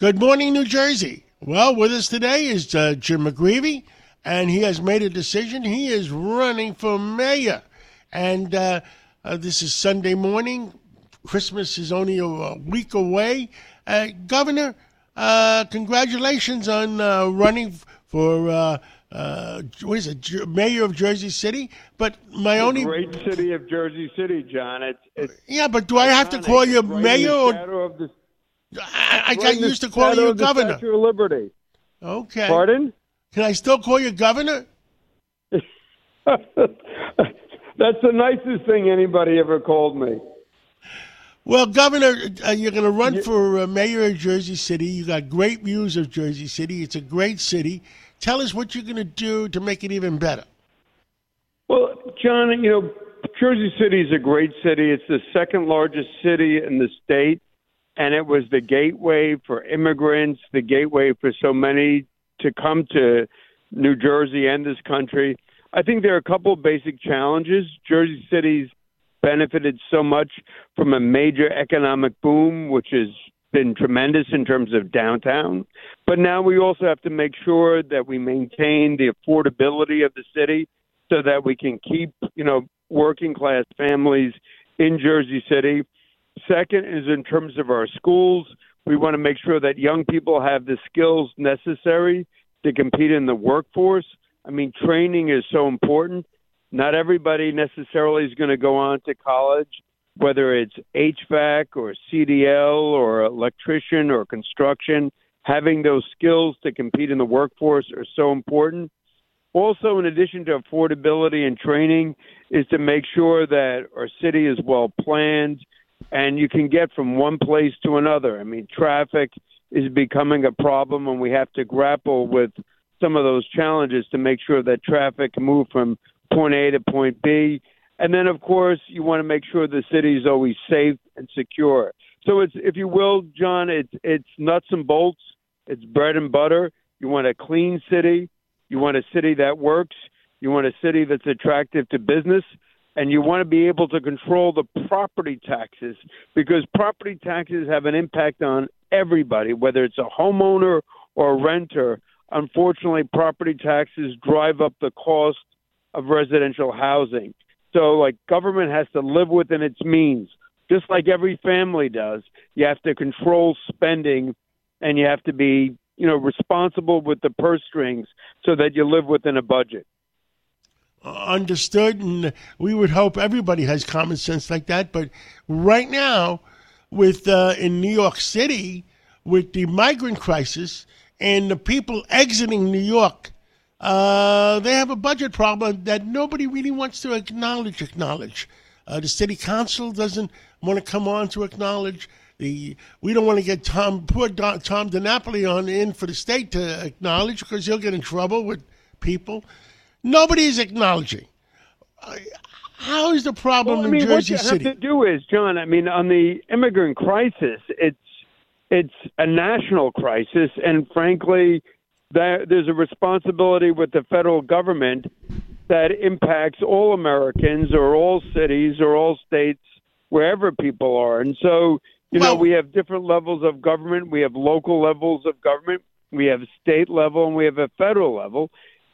Good morning, New Jersey. Well, with us today is uh, Jim McGreevey, and he has made a decision. He is running for mayor. And uh, uh, this is Sunday morning. Christmas is only a, a week away. Uh, Governor, uh, congratulations on uh, running for. Uh, uh, what is it, mayor of Jersey City? But my only great city of Jersey City, John. It's, it's yeah, but do I have to call you mayor or of the, I, I got used to calling you governor? Statue of Liberty. Okay. Pardon? Can I still call you governor? That's the nicest thing anybody ever called me. Well, Governor, uh, you're going to run for uh, mayor of Jersey City. You got great views of Jersey City. It's a great city. Tell us what you're going to do to make it even better. Well, John, you know, Jersey City is a great city. It's the second largest city in the state, and it was the gateway for immigrants, the gateway for so many to come to New Jersey and this country. I think there are a couple of basic challenges. Jersey City's benefited so much from a major economic boom, which has been tremendous in terms of downtown. But now we also have to make sure that we maintain the affordability of the city so that we can keep, you know, working class families in Jersey City. Second is in terms of our schools, we want to make sure that young people have the skills necessary to compete in the workforce. I mean, training is so important. Not everybody necessarily is going to go on to college, whether it's HVAC or CDL or electrician or construction. Having those skills to compete in the workforce are so important. Also, in addition to affordability and training, is to make sure that our city is well planned and you can get from one place to another. I mean, traffic is becoming a problem, and we have to grapple with some of those challenges to make sure that traffic can move from point A to point B. And then, of course, you want to make sure the city is always safe and secure. So it's, if you will, John, it's it's nuts and bolts. It's bread and butter. You want a clean city. You want a city that works. You want a city that's attractive to business. And you want to be able to control the property taxes because property taxes have an impact on everybody, whether it's a homeowner or a renter. Unfortunately, property taxes drive up the cost of residential housing. So, like, government has to live within its means, just like every family does. You have to control spending and you have to be, you know, responsible with the purse strings so that you live within a budget. Understood, and we would hope everybody has common sense like that. But right now, with uh, in New York City, with the migrant crisis and the people exiting New York, uh, they have a budget problem that nobody really wants to acknowledge. Acknowledge. Uh, the city council doesn't want to come on to acknowledge. The we don't want to get Tom poor Don, Tom DiNapoli on in for the state to acknowledge because he'll get in trouble with people. Nobody is acknowledging. How is the problem Well, I in mean, what you City? have to do is, John. I mean, on the immigrant crisis, it's it's a national crisis, and frankly, there, there's a responsibility with the federal government that impacts all Americans or all cities or all states, wherever people are. And so, you know, we have different levels of government. We have local levels of government. We have state level, and we have a federal level.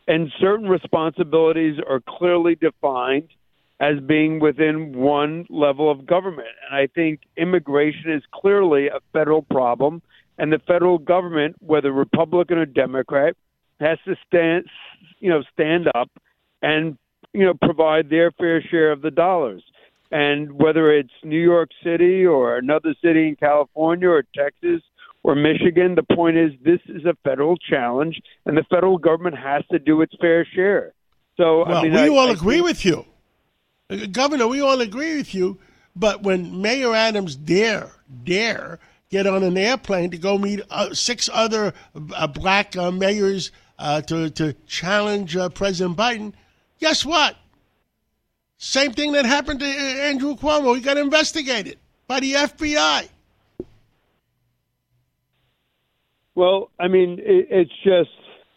And certain responsibilities are clearly defined as being within one level of government. And I think immigration is clearly a federal problem, and the federal government, whether Republican or Democrat, has to stand, you know, stand up and you know provide their fair share of the dollars. And whether it's New York City or another city in California or Texas or Michigan, the point is this is a federal challenge, and the federal government has to do its fair share. So Well, I mean, we I, all I agree think- with you, Governor. We all agree with you. But when Mayor Adams dare dare get on an airplane to go meet uh, six other uh, black uh, mayors uh, to to challenge uh, President Biden, guess what? Same thing that happened to uh, Andrew Cuomo. He got investigated by the FBI. Well, I mean, it, it's just,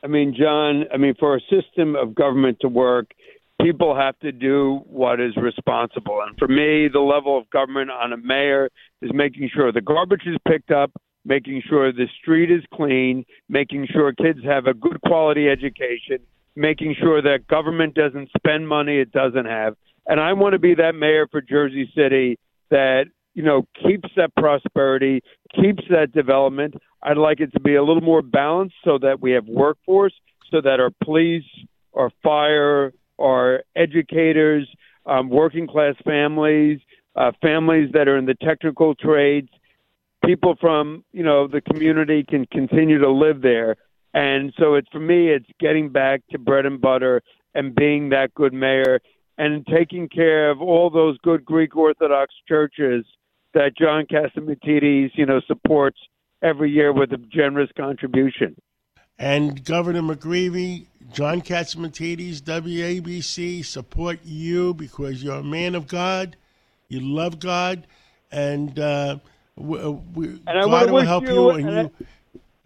I mean, John, I mean, for a system of government to work, people have to do what is responsible. And for me, the level of government on a mayor is making sure the garbage is picked up, making sure the street is clean, making sure kids have a good quality education, making sure that government doesn't spend money it doesn't have. And I want to be that mayor for Jersey City that, you know, keeps that prosperity, keeps that development. I'd like it to be a little more balanced so that we have workforce, so that our police, our fire, our educators, um, working class families, uh, families that are in the technical trades, people from you know the community can continue to live there. And so it's for me, it's getting back to bread and butter and being that good mayor and taking care of all those good Greek Orthodox churches that John Catsimatidis, you know, supports every year with a generous contribution. And Governor McGreevey, John Catsimatidis, WABC, support you because you're a man of God. You love God, and uh, we, uh, we, and God will help you. you and, and, you,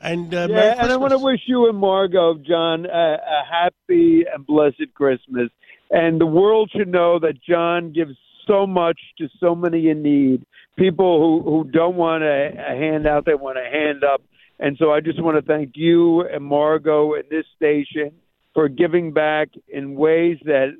and uh, yeah, and I want to wish you and Margo, John, a, a happy and blessed Christmas. And the world should know that John gives so much to so many in need. People who who don't want a, a handout, they want a hand up. And so I just want to thank you and Margo and this station for giving back in ways that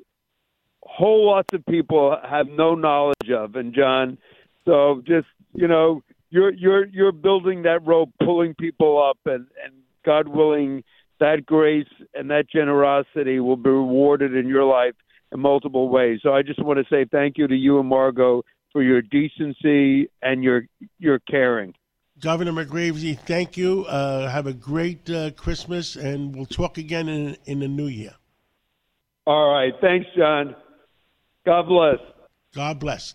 whole lots of people have no knowledge of. And John, so just you know, you're you're you're building that rope, pulling people up, and and God willing, that grace and that generosity will be rewarded in your life in multiple ways. So I just want to say thank you to you and Margo for your decency and your your caring. Governor McGreevey, thank you. Uh, have a great uh, Christmas, and we'll talk again in, in the new year. All right. Thanks, John. God bless. God bless.